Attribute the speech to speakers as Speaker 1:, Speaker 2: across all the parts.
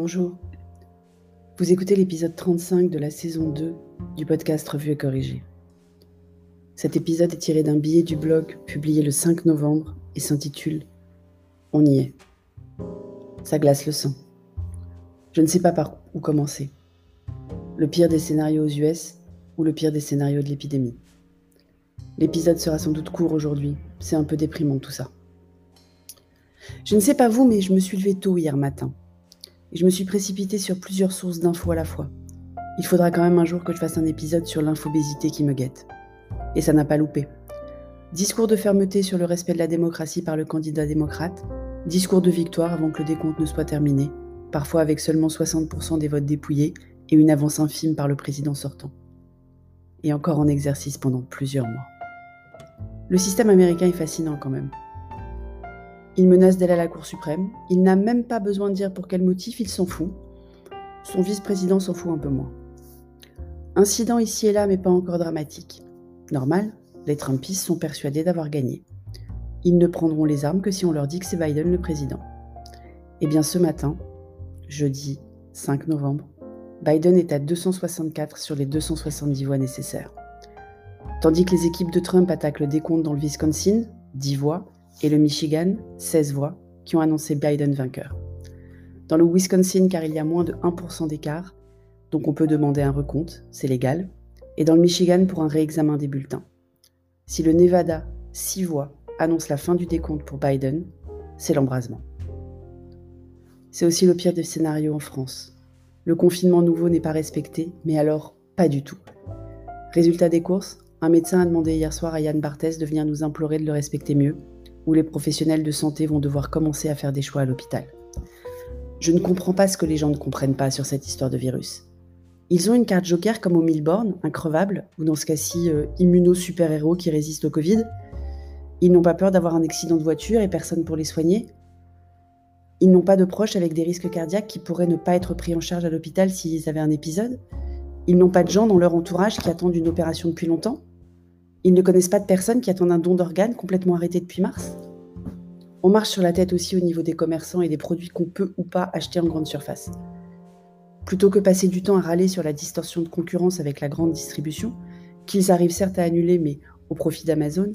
Speaker 1: Bonjour. Vous écoutez l'épisode 35 de la saison 2 du podcast Revue et Corrigé. Cet épisode est tiré d'un billet du blog publié le 5 novembre et s'intitule On y est. Ça glace le sang. Je ne sais pas par où commencer. Le pire des scénarios aux US ou le pire des scénarios de l'épidémie. L'épisode sera sans doute court aujourd'hui. C'est un peu déprimant tout ça. Je ne sais pas vous, mais je me suis levé tôt hier matin. Et je me suis précipité sur plusieurs sources d'infos à la fois. Il faudra quand même un jour que je fasse un épisode sur l'infobésité qui me guette. Et ça n'a pas loupé. Discours de fermeté sur le respect de la démocratie par le candidat démocrate, discours de victoire avant que le décompte ne soit terminé, parfois avec seulement 60% des votes dépouillés et une avance infime par le président sortant. Et encore en exercice pendant plusieurs mois. Le système américain est fascinant quand même. Il menace d'aller à la Cour suprême. Il n'a même pas besoin de dire pour quel motif, il s'en fout. Son vice-président s'en fout un peu moins. Incident ici et là, mais pas encore dramatique. Normal, les Trumpistes sont persuadés d'avoir gagné. Ils ne prendront les armes que si on leur dit que c'est Biden le président. Eh bien ce matin, jeudi 5 novembre, Biden est à 264 sur les 270 voix nécessaires. Tandis que les équipes de Trump attaquent le décompte dans le Wisconsin, 10 voix, et le Michigan, 16 voix, qui ont annoncé Biden vainqueur. Dans le Wisconsin, car il y a moins de 1% d'écart, donc on peut demander un recompte, c'est légal, et dans le Michigan pour un réexamen des bulletins. Si le Nevada, 6 voix, annonce la fin du décompte pour Biden, c'est l'embrasement. C'est aussi le pire des scénarios en France. Le confinement nouveau n'est pas respecté, mais alors pas du tout. Résultat des courses, un médecin a demandé hier soir à Yann Barthès de venir nous implorer de le respecter mieux, où les professionnels de santé vont devoir commencer à faire des choix à l'hôpital. Je ne comprends pas ce que les gens ne comprennent pas sur cette histoire de virus. Ils ont une carte joker comme au Milborn, increvable, ou dans ce cas-ci, euh, immuno-super-héros qui résiste au Covid. Ils n'ont pas peur d'avoir un accident de voiture et personne pour les soigner. Ils n'ont pas de proches avec des risques cardiaques qui pourraient ne pas être pris en charge à l'hôpital s'ils avaient un épisode. Ils n'ont pas de gens dans leur entourage qui attendent une opération depuis longtemps. Ils ne connaissent pas de personnes qui attendent un don d'organes complètement arrêté depuis mars. On marche sur la tête aussi au niveau des commerçants et des produits qu'on peut ou pas acheter en grande surface. Plutôt que passer du temps à râler sur la distorsion de concurrence avec la grande distribution, qu'ils arrivent certes à annuler mais au profit d'Amazon,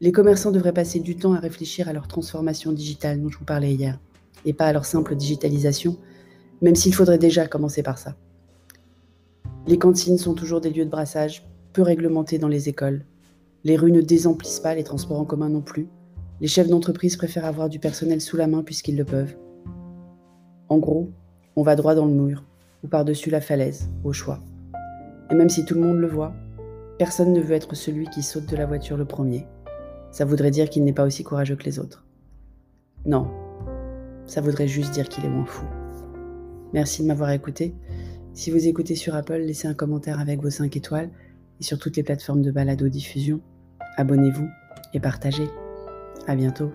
Speaker 1: les commerçants devraient passer du temps à réfléchir à leur transformation digitale dont je vous parlais hier, et pas à leur simple digitalisation, même s'il faudrait déjà commencer par ça. Les cantines sont toujours des lieux de brassage, peu réglementés dans les écoles. Les rues ne désemplissent pas, les transports en commun non plus. Les chefs d'entreprise préfèrent avoir du personnel sous la main puisqu'ils le peuvent. En gros, on va droit dans le mur, ou par-dessus la falaise, au choix. Et même si tout le monde le voit, personne ne veut être celui qui saute de la voiture le premier. Ça voudrait dire qu'il n'est pas aussi courageux que les autres. Non, ça voudrait juste dire qu'il est moins fou. Merci de m'avoir écouté. Si vous écoutez sur Apple, laissez un commentaire avec vos 5 étoiles et sur toutes les plateformes de balado-diffusion. Abonnez-vous et partagez. À bientôt.